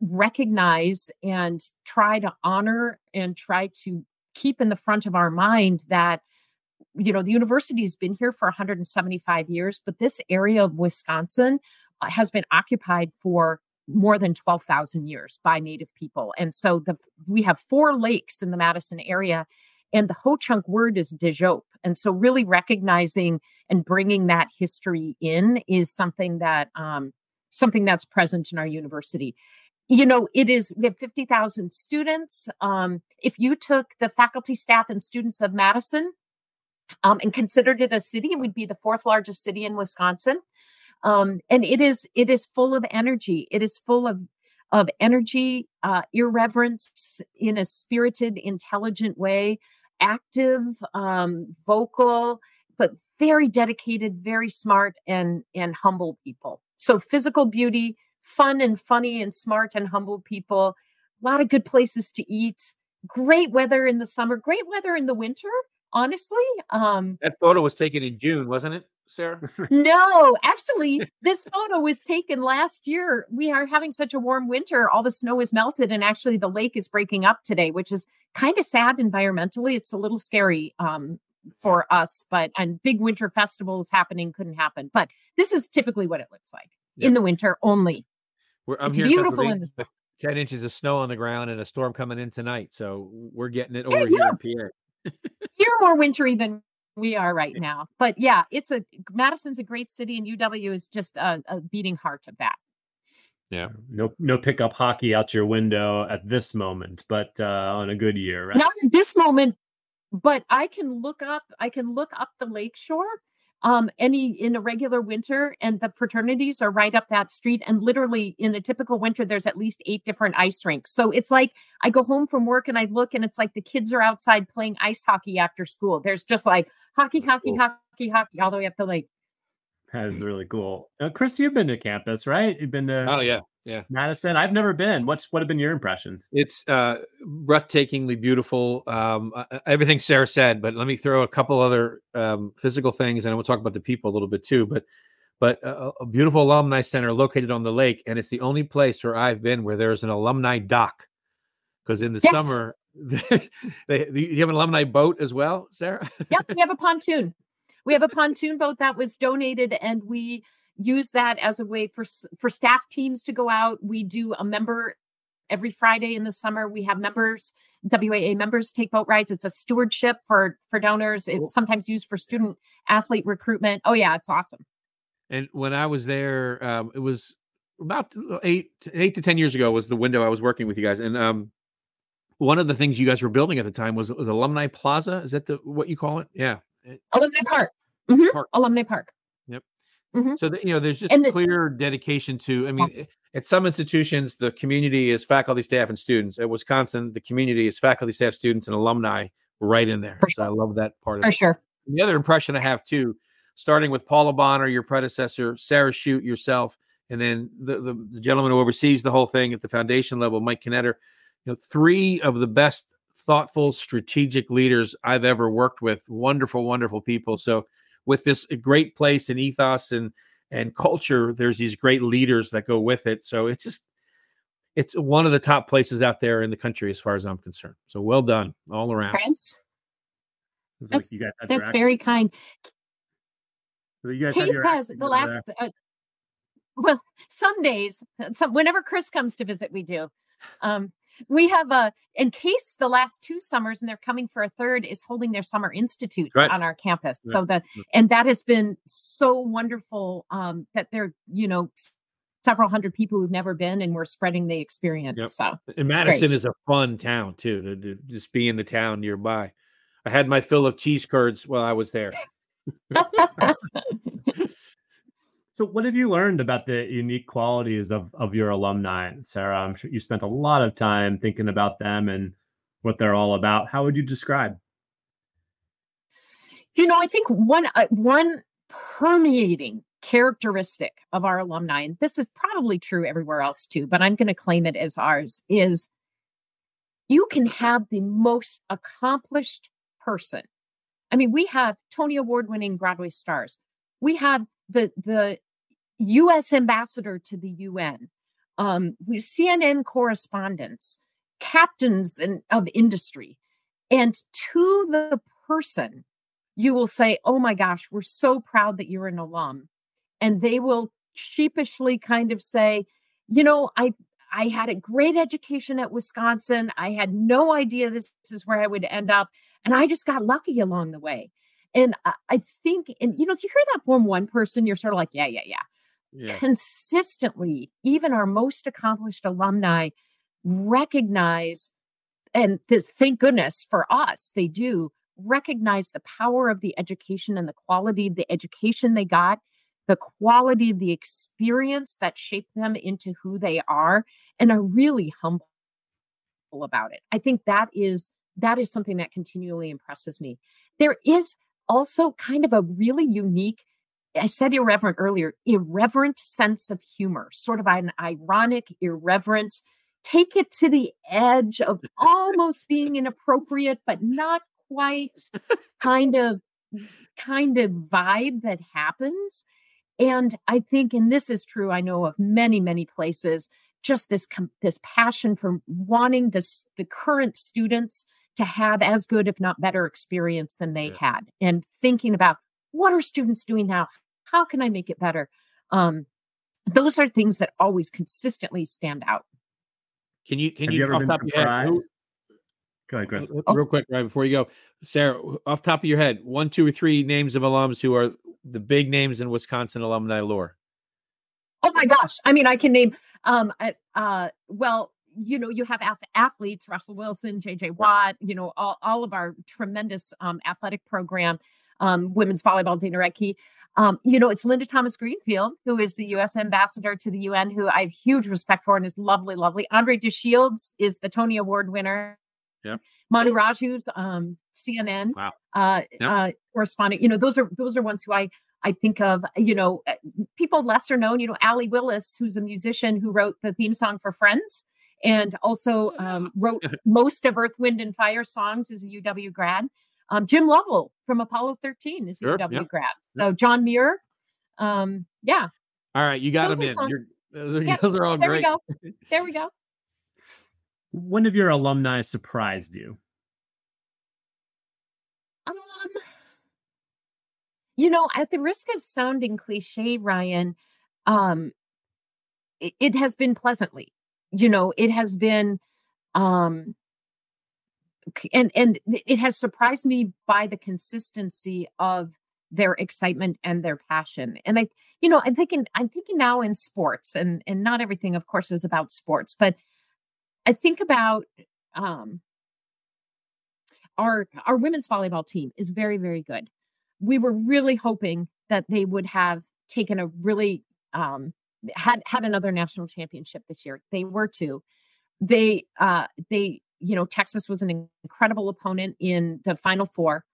recognize and try to honor and try to keep in the front of our mind that you know the university has been here for 175 years but this area of wisconsin uh, has been occupied for more than 12,000 years by native people and so the we have four lakes in the madison area and the ho-chunk word is Dejope. And so really recognizing and bringing that history in is something that um, something that's present in our university. You know, it is, we have 50,000 students. Um, if you took the faculty, staff, and students of Madison um, and considered it a city, it would be the fourth largest city in Wisconsin. Um, and it is it is full of energy. It is full of of energy, uh, irreverence in a spirited, intelligent way, active, um, vocal, but very dedicated, very smart, and and humble people. So physical beauty, fun and funny and smart and humble people. A lot of good places to eat. Great weather in the summer. Great weather in the winter. Honestly, um, that photo was taken in June, wasn't it? Sarah? no, actually, this photo was taken last year. We are having such a warm winter. All the snow is melted, and actually, the lake is breaking up today, which is kind of sad environmentally. It's a little scary um, for us, but and big winter festivals happening couldn't happen. But this is typically what it looks like yep. in the winter only. We're, I'm it's here beautiful in the 10 inches of snow on the ground and a storm coming in tonight. So we're getting it over yeah, here in PA. You're more wintry than we are right now. But yeah, it's a Madison's a great city, and UW is just a, a beating heart of that. Yeah, no, no pickup hockey out your window at this moment, but uh, on a good year, right? Not at this moment, but I can look up. I can look up the lakeshore um, any in a regular winter, and the fraternities are right up that street. And literally, in a typical winter, there's at least eight different ice rinks. So it's like I go home from work and I look, and it's like the kids are outside playing ice hockey after school. There's just like hockey, hockey, cool. hockey, hockey, all the way up the lake. That is really cool. Uh, Chris, you've been to campus, right? You've been to oh yeah, yeah, Madison. I've never been. What's what have been your impressions? It's uh, breathtakingly beautiful. Um, uh, everything Sarah said, but let me throw a couple other um, physical things, and we'll talk about the people a little bit too. But but uh, a beautiful alumni center located on the lake, and it's the only place where I've been where there's an alumni dock. Because in the yes. summer, they, you have an alumni boat as well, Sarah. yep, we have a pontoon. We have a pontoon boat that was donated, and we use that as a way for for staff teams to go out. We do a member every Friday in the summer. We have members, WAA members, take boat rides. It's a stewardship for for donors. It's sometimes used for student athlete recruitment. Oh yeah, it's awesome. And when I was there, um, it was about eight eight to ten years ago was the window I was working with you guys, and um, one of the things you guys were building at the time was was alumni plaza. Is that the what you call it? Yeah, alumni park. Mm-hmm. park. Alumni park. Yep. Mm-hmm. So that, you know, there's just the, clear dedication to. I mean, oh. at some institutions, the community is faculty, staff, and students. At Wisconsin, the community is faculty, staff, students, and alumni right in there. For so sure. I love that part of For it. sure. And the other impression I have too, starting with Paula Bonner, your predecessor, Sarah Schutt, yourself, and then the, the, the gentleman who oversees the whole thing at the foundation level, Mike Knetter you know, three of the best thoughtful, strategic leaders I've ever worked with. Wonderful, wonderful people. So with this great place and ethos and and culture, there's these great leaders that go with it. So it's just it's one of the top places out there in the country as far as I'm concerned. So well done all around. Prince. That's, like that's very kind. So you guys CASE has the last uh, well, some days, some whenever Chris comes to visit, we do. Um, we have a in CASE the last two summers and they're coming for a third is holding their summer institutes right. on our campus right. so that and that has been so wonderful um that they're you know several hundred people who've never been and we're spreading the experience yep. so and madison is a fun town too to, to just be in the town nearby i had my fill of cheese curds while i was there So, what have you learned about the unique qualities of, of your alumni, Sarah? I'm sure you spent a lot of time thinking about them and what they're all about. How would you describe? You know, I think one uh, one permeating characteristic of our alumni, and this is probably true everywhere else too, but I'm going to claim it as ours, is you can have the most accomplished person. I mean, we have Tony Award winning Broadway stars. We have the the U.S. ambassador to the UN, um, CNN correspondents, captains in, of industry, and to the person, you will say, "Oh my gosh, we're so proud that you're an alum," and they will sheepishly kind of say, "You know, I." I had a great education at Wisconsin. I had no idea this, this is where I would end up. And I just got lucky along the way. And I, I think, and you know, if you hear that from one person, you're sort of like, yeah, yeah, yeah. Yeah. consistently, even our most accomplished alumni recognize, and thank goodness for us, they do recognize the power of the education and the quality of the education they got, the quality of the experience that shaped them into who they are, and are really humble about it. I think that is that is something that continually impresses me. There is also kind of a really unique I said irreverent earlier, irreverent sense of humor, sort of an ironic, irreverent, take it to the edge of almost being inappropriate, but not quite kind of kind of vibe that happens. And I think, and this is true, I know of many, many places, just this this passion for wanting this the current students to have as good, if not better, experience than they yeah. had, and thinking about what are students doing now? How can I make it better? Um, those are things that always consistently stand out. Can you can Have you, you off top of your head? Who, go ahead, Chris. Oh. Real quick, right before you go, Sarah, off top of your head, one, two, or three names of alums who are the big names in Wisconsin alumni lore. Oh my gosh! I mean, I can name. Um, uh, well, you know, you have athletes, Russell Wilson, JJ Watt, you know, all, all of our tremendous um, athletic program, um, women's volleyball, Dana Rettke. Um, you know, it's Linda Thomas Greenfield, who is the U.S. ambassador to the UN, who I have huge respect for and is lovely, lovely. Andre De Shields is the Tony Award winner. Yeah. Manu Raju's um, CNN wow. uh, yep. uh, correspondent. You know, those are those are ones who I I think of. You know, uh, people lesser known. You know, Allee Willis, who's a musician who wrote the theme song for Friends and also um, wrote most of Earth, Wind, and Fire songs as a UW grad. Um, Jim Lovell from Apollo 13 is sure, UW yep. grad. So John Muir. Um, yeah. All right, you got those them in. Those are, yeah, those are all there great. There we go. There we go. When have your alumni surprised you? Um, you know, at the risk of sounding cliche, Ryan, um, it, it has been pleasantly. You know, it has been um and and it has surprised me by the consistency of their excitement and their passion and i you know i'm thinking i'm thinking now in sports and and not everything of course is about sports but i think about um our our women's volleyball team is very very good. We were really hoping that they would have taken a really um had had another national championship this year. They were too. They uh they you know, Texas was an incredible opponent in the Final Four.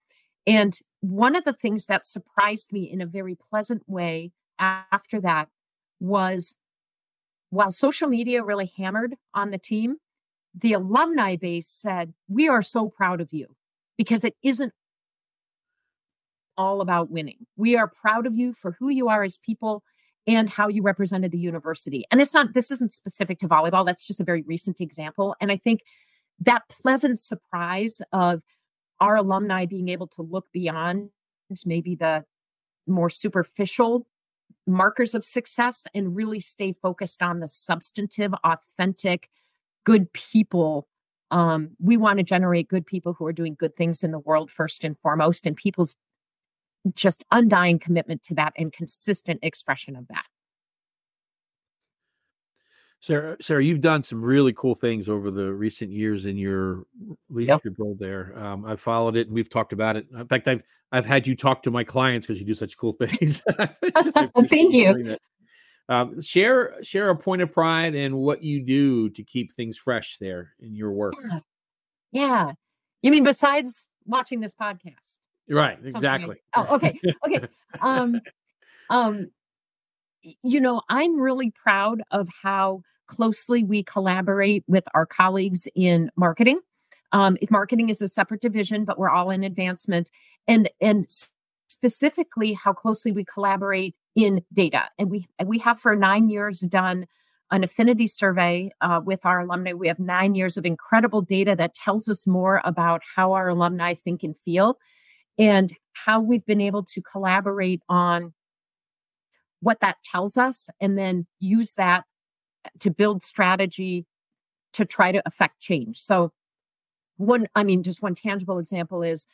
And one of the things that surprised me in a very pleasant way after that was while social media really hammered on the team, the alumni base said, We are so proud of you because it isn't all about winning. We are proud of you for who you are as people and how you represented the university. And it's not, this isn't specific to volleyball. That's just a very recent example. And I think that pleasant surprise of our alumni being able to look beyond maybe the more superficial markers of success and really stay focused on the substantive, authentic, good people. Um, we want to generate good people who are doing good things in the world first and foremost, and people's just undying commitment to that and consistent expression of that. Sarah, Sarah, you've done some really cool things over the recent years in your leadership yep. role there. Um, I've followed it and we've talked about it. In fact, I've I've had you talk to my clients because you do such cool things. Thank you. Um, share share a point of pride and what you do to keep things fresh there in your work. Yeah. yeah. You mean besides watching this podcast? Right, exactly. Like, oh, okay. Okay. um um you know, I'm really proud of how closely we collaborate with our colleagues in marketing. Um, marketing is a separate division, but we're all in advancement, and and specifically how closely we collaborate in data. And we we have for nine years done an affinity survey uh, with our alumni. We have nine years of incredible data that tells us more about how our alumni think and feel, and how we've been able to collaborate on what that tells us, and then use that to build strategy to try to affect change. So, one, I mean, just one tangible example is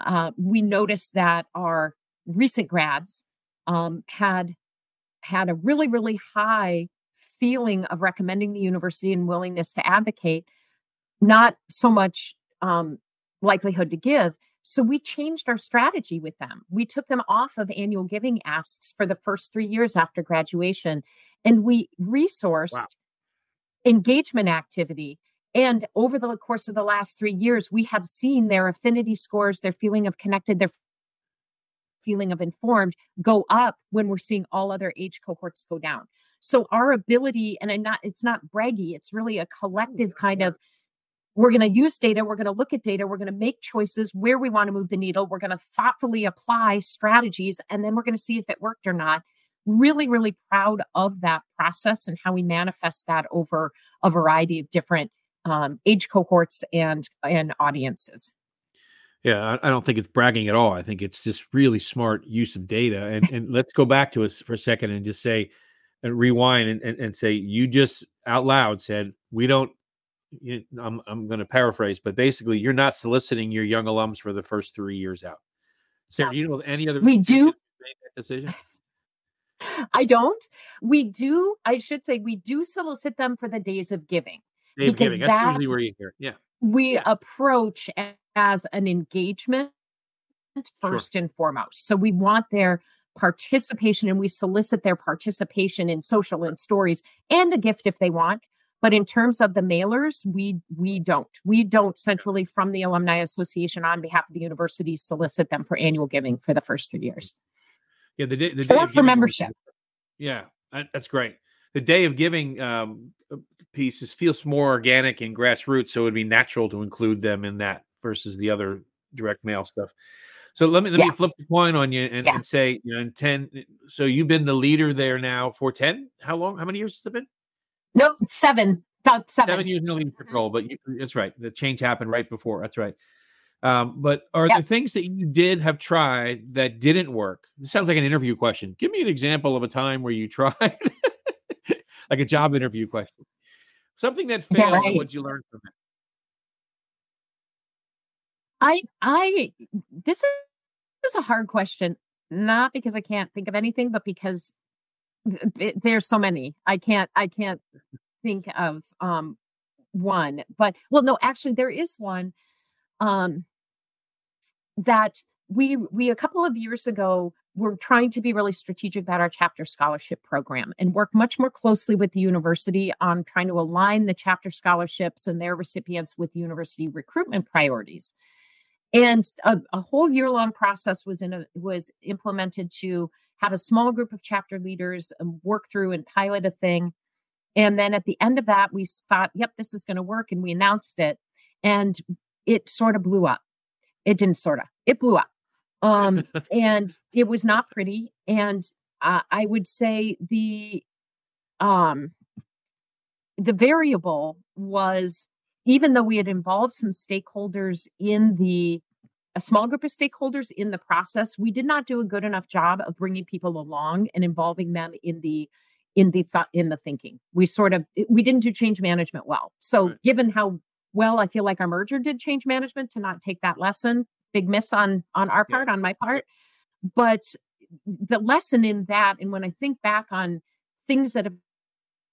uh, we noticed that our recent grads um, had had a really, really high feeling of recommending the university and willingness to advocate, not so much um, likelihood to give. So we changed our strategy with them. We took them off of annual giving asks for the first three years after graduation, and we resourced wow. engagement activity. And over the course of the last three years, we have seen their affinity scores, their feeling of connected, their feeling of informed go up when we're seeing all other age cohorts go down. So our ability, and I'm not, it's not braggy, it's really a oh, collective kind of we're going to use data we're going to look at data we're going to make choices where we want to move the needle we're going to thoughtfully apply strategies and then we're going to see if it worked or not really really proud of that process and how we manifest that over a variety of different um, age cohorts and and audiences yeah I, don't think it's bragging at all i think it's just really smart use of data and and let's go back to us for a second and just say and rewind and, and, and say you just out loud said we don't you, I'm I'm going to paraphrase, but basically, you're not soliciting your young alums for the first three years out. Sarah, do you know any other? We do decision. I don't. We do. I should say we do solicit them for the days of giving. Day of giving. That's that, usually where you hear. Yeah. We yeah. approach as an engagement first sure. and foremost. So we want their participation and we solicit their participation in social and stories and a gift if they want but in terms of the mailers, we we don't. We don't centrally from the Alumni Association on behalf of the university solicit them for annual giving for the first three years. Yeah, the day, the day or for membership. Yeah, that's great. The day of giving um, uh, pieces feels more organic and grassroots, so it would be natural to include them in that versus the other direct mail stuff. So let me let yeah. me flip the coin on you and, yeah. and, say, you know, in ten. So you've been the leader there now for ten. How long? How many years has it been? No, seven. About seven. Seven years in the leadership role, but you, that's right. The change happened right before. That's right. Um, but are yep. there things that you did have tried that didn't work? This sounds like an interview question. Give me an example of a time where you tried, like a job interview question, something that failed. Yeah, right. What you learn from it? I, I, this is, this is a hard question, not because I can't think of anything, but because there's so many. I can't I can't think of um one. But well no, actually there is one um that we we a couple of years ago were trying to be really strategic about our chapter scholarship program and work much more closely with the university on trying to align the chapter scholarships and their recipients with university recruitment priorities and a, a whole year long process was in a was implemented to have a small group of chapter leaders and work through and pilot a thing. And then at the end of that, we thought, yep, this is going to work. And we announced it. And it sort of blew up. It didn't sort of, it blew up. Um, and it was not pretty. And uh, I would say the, um, the variable was even though we had involved some stakeholders in the a small group of stakeholders in the process we did not do a good enough job of bringing people along and involving them in the in the thought in the thinking we sort of we didn't do change management well so right. given how well i feel like our merger did change management to not take that lesson big miss on on our part yeah. on my part but the lesson in that and when i think back on things that have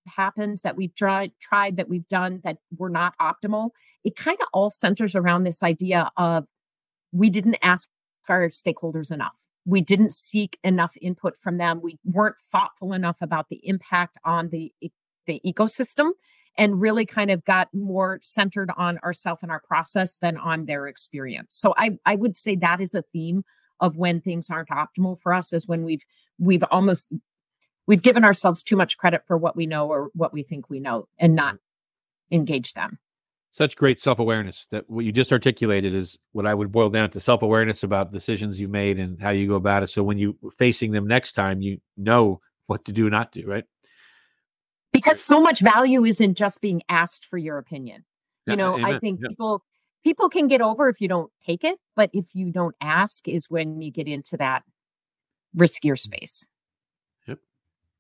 happened that we've tried tried that we've done that were not optimal it kind of all centers around this idea of we didn't ask our stakeholders enough. We didn't seek enough input from them. We weren't thoughtful enough about the impact on the, the ecosystem and really kind of got more centered on ourself and our process than on their experience. So I, I would say that is a theme of when things aren't optimal for us is when we've we've almost we've given ourselves too much credit for what we know or what we think we know and not mm-hmm. engage them. Such great self-awareness that what you just articulated is what i would boil down to self-awareness about decisions you made and how you go about it. So when you facing them next time you know what to do not do right because so much value isn't just being asked for your opinion you know Amen. i think yeah. people people can get over if you don't take it but if you don't ask is when you get into that riskier space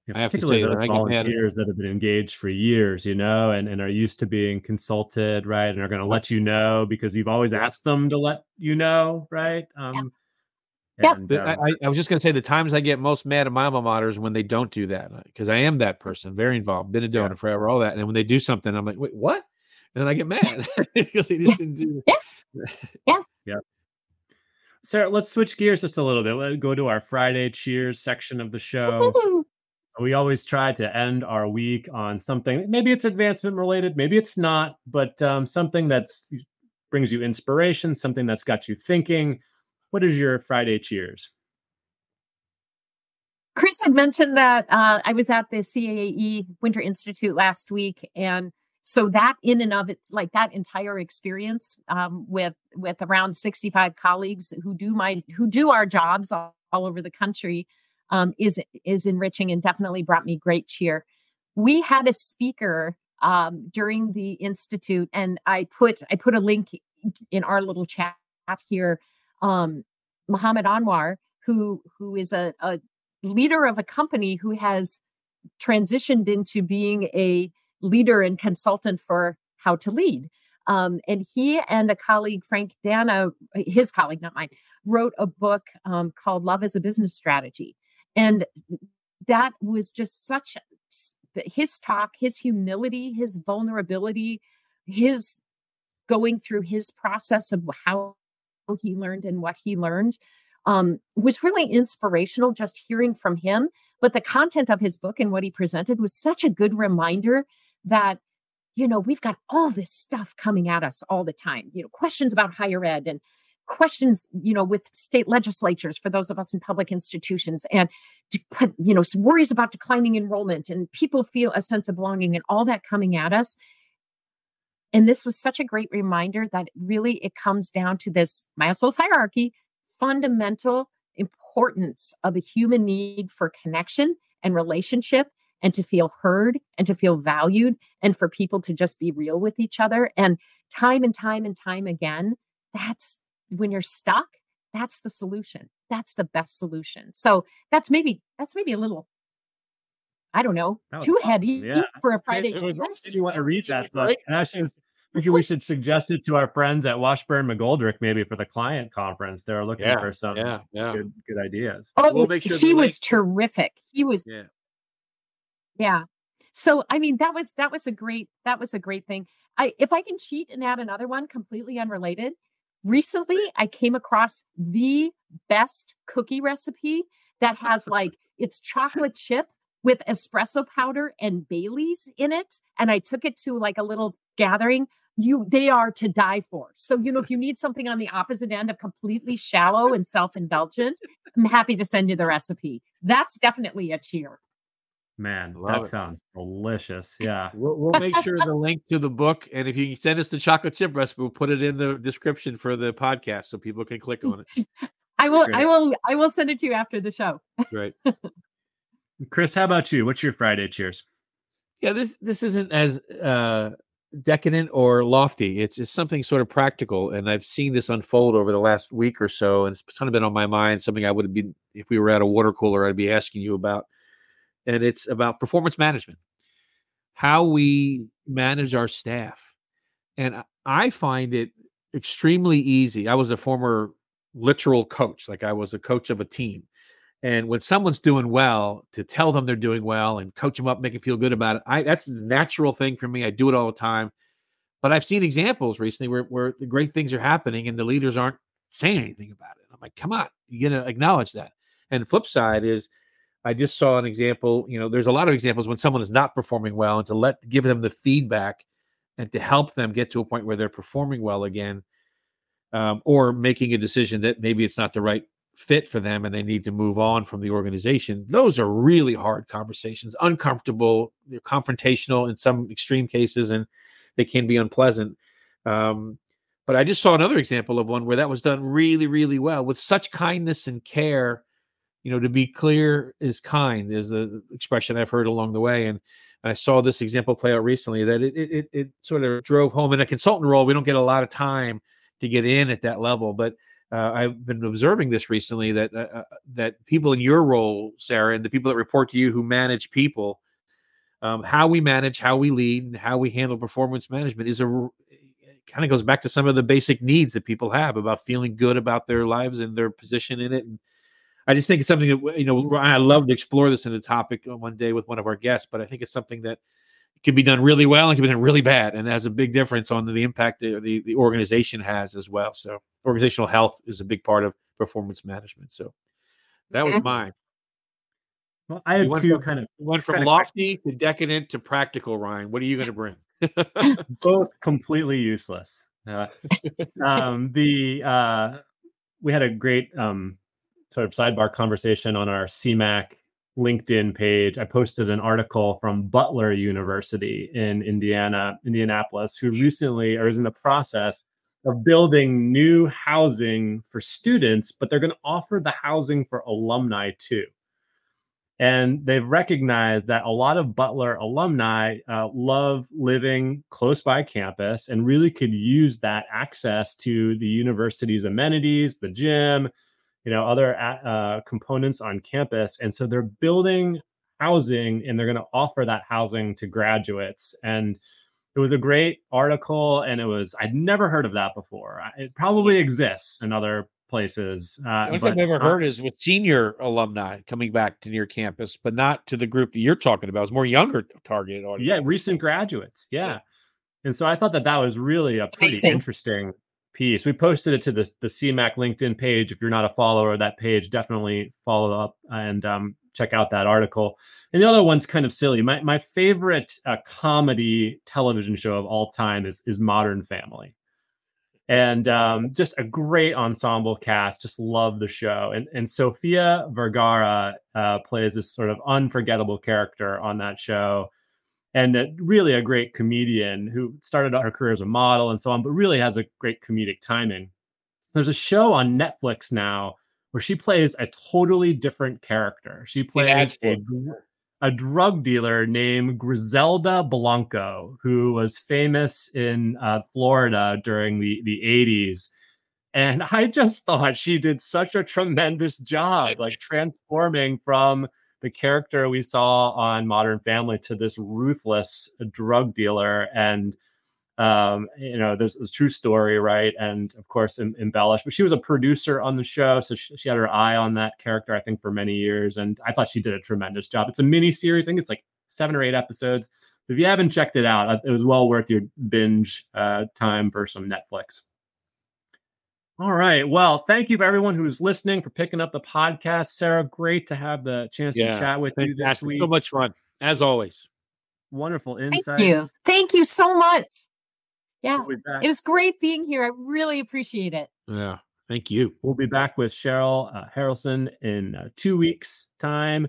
Yep. I have particularly to say those volunteers that have been engaged for years, you know, and, and are used to being consulted, right? And are going to let you know because you've always asked them to let you know, right? Um, Yeah. And, The- um, I, I was just going to say the times I get most mad at my alma mater is when they don't do that because I am that person, very involved, been a donor forever, all that. And when they do something, I'm like, wait, what? And then I get mad because they just didn't do Yeah. Yeah. Yeah. Sarah, let's switch gears just a little bit. Let's go to our Friday cheers section of the show. Woohoo. we always try to end our week on something. Maybe it's advancement related, maybe it's not, but um, something that's brings you inspiration, something that's got you thinking. What is your Friday cheers? Chris had mentioned that uh, I was at the CAAE Winter Institute last week, and so that in and of it's like that entire experience um, with with around sixty five colleagues who do my who do our jobs all, all over the country um, is is enriching and definitely brought me great cheer. We had a speaker um, during the institute, and I put I put a link in our little chat here. Um, Mohammad Anwar, who who is a, a leader of a company who has transitioned into being a leader and consultant for how to lead. Um, and he and a colleague, Frank Dana, his colleague, not mine, wrote a book um, called Love as a Business Strategy. And that was just such his talk, his humility, his vulnerability, his going through his process of how he learned and what he learned um, was really inspirational just hearing from him. But the content of his book and what he presented was such a good reminder that, you know, we've got all this stuff coming at us all the time, you know, questions about higher ed and questions, you know, with state legislatures for those of us in public institutions and, you know, some worries about declining enrollment and people feel a sense of belonging and all that coming at us. And this was such a great reminder that really it comes down to this Maslow's hierarchy fundamental importance of a human need for connection and relationship and to feel heard and to feel valued and for people to just be real with each other. And time and time and time again that's when you're stuck that's the solution. That's the best solution. So that's maybe that's maybe a little i don't know too awesome. heady Yeah. for a friday It was cheers. awesome. you want to read that book? Right. And actually, it's- maybe we should suggest it to our friends at Washburn McGoldrick, maybe for the client conference. They're looking Yeah, for some Yeah, yeah. good good ideas. Oh, We'll make sure he was link- terrific. He was Yeah. yeah. So I mean that was that was a great that was a great thing. I if I can cheat and add another one completely unrelated. Recently I came across the best cookie recipe that has like it's chocolate chip with espresso powder and Bailey's in it and I took it to like a little gathering you they are to die for. So you know if you need something on the opposite end of completely shallow and self-indulgent, I'm happy to send you the recipe. That's definitely a cheer. Man, Love that it. sounds delicious. Yeah. We'll, we'll make sure the link to the book, and if you can send us the chocolate chip recipe, we'll put it in the description for the podcast so people can click on it. I will I will I will send it to you after the show. Right. Chris, how about you? What's your Friday cheers? Yeah, this this isn't as uh, decadent or lofty. It's it's something sort of practical, and I've seen this unfold over the last week or so, and it's kind of been on my mind. Something I would have been if we were at a water cooler, I'd be asking you about, and it's about performance management, how we manage our staff, and I find it extremely easy. I was a former literal coach, like I was a coach of a team. And when someone's doing well, to tell them they're doing well and coach them up, make them feel good about it, I that's a natural thing for me. I do it all the time. But I've seen examples recently where, where the great things are happening and the leaders aren't saying anything about it. I'm like, come on, you gotta acknowledge that. And flip side is I just saw an example, you know, there's a lot of examples when someone is not performing well and to let give them the feedback and to help them get to a point where they're performing well again, um, or making a decision that maybe it's not the right fit for them and they need to move on from the organization. Those are really hard conversations, uncomfortable, confrontational in some extreme cases, and they can be unpleasant. Um, but I just saw another example of one where that was done really, really well with such kindness and care. You know, to be clear is kind is the expression I've heard along the way, and I saw this example play out recently that it, it, it sort of drove home. In a consultant role, we don't get a lot of time to get in at that level, but uh, I've been observing this recently that uh, uh, that people in your role, Sarah, and the people that report to you who manage people, um, how we manage, how we lead, and how we handle performance management is a kind of goes back to some of the basic needs that people have about feeling good about their lives and their position in it, and I just think it's something that you know I love to explore this in the topic one day with one of our guests, but I think it's something that can be done really well and could be done really bad, and has a big difference on the impact the, the, the organization has as well. So organizational health is a big part of performance management. So that was mine. Well, I have two from, kind of went from lofty to decadent to practical. Ryan, what are you going to bring? Both completely useless. Uh, um, the uh, we had a great um, sort of sidebar conversation on our CMAC LinkedIn page. I posted an article from Butler University in Indiana, Indianapolis, who recently or is in the process of building new housing for students, but they're going to offer the housing for alumni too. And they've recognized that a lot of Butler alumni uh, love living close by campus and really could use that access to the university's amenities, the gym, you know, other uh, components on campus. And so they're building housing and they're going to offer that housing to graduates. And it was a great article and it was, I'd never heard of that before. It probably exists in other places. Uh, the only thing I've ever heard is with senior alumni coming back to near campus, but not to the group that you're talking about. It's more younger targeted audience. Yeah, recent graduates. Yeah. yeah. And so I thought that that was really a pretty Amazing. interesting piece. We posted it to the the CMAC LinkedIn page. If you're not a follower of that page, definitely follow up and um, check out that article. And the other one's kind of silly. My my favorite uh, comedy television show of all time is is Modern Family and um, just a great ensemble cast. Just love the show. And and Sofia Vergara uh, plays this sort of unforgettable character on that show, and really a great comedian who started out her career as a model and so on, but really has a great comedic timing. There's a show on Netflix now where she plays a totally different character. She plays a, a drug dealer named Griselda Blanco, who was famous in uh, Florida during the, the 80s. And I just thought she did such a tremendous job, like transforming from the character we saw on Modern Family to this ruthless drug dealer. And um, you know, there's a true story, right? And of course, em- embellished. But she was a producer on the show, so she, she, had her eye on that character, I think, for many years. And I thought she did a tremendous job. It's a mini series. I think it's like seven or eight episodes. If you haven't checked it out, uh, it was well worth your binge uh, time for some Netflix. All right. Well, thank you for everyone who's listening for picking up the podcast. Sarah, great to have the chance yeah, to chat with you this week. So much fun, as always. Wonderful insights. Thank you. Thank you so much. Yeah. We'll it was great being here. I really appreciate it. Yeah. Thank you. We'll be back with Cheryl uh, Harrelson in uh, two weeks' time.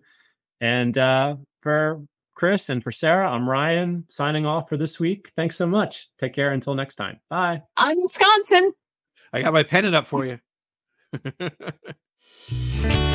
And uh, for Chris and for Sarah, I'm Ryan signing off for this week. Thanks so much. Take care until next time. Bye. I'm Wisconsin. I got my pennant up for you.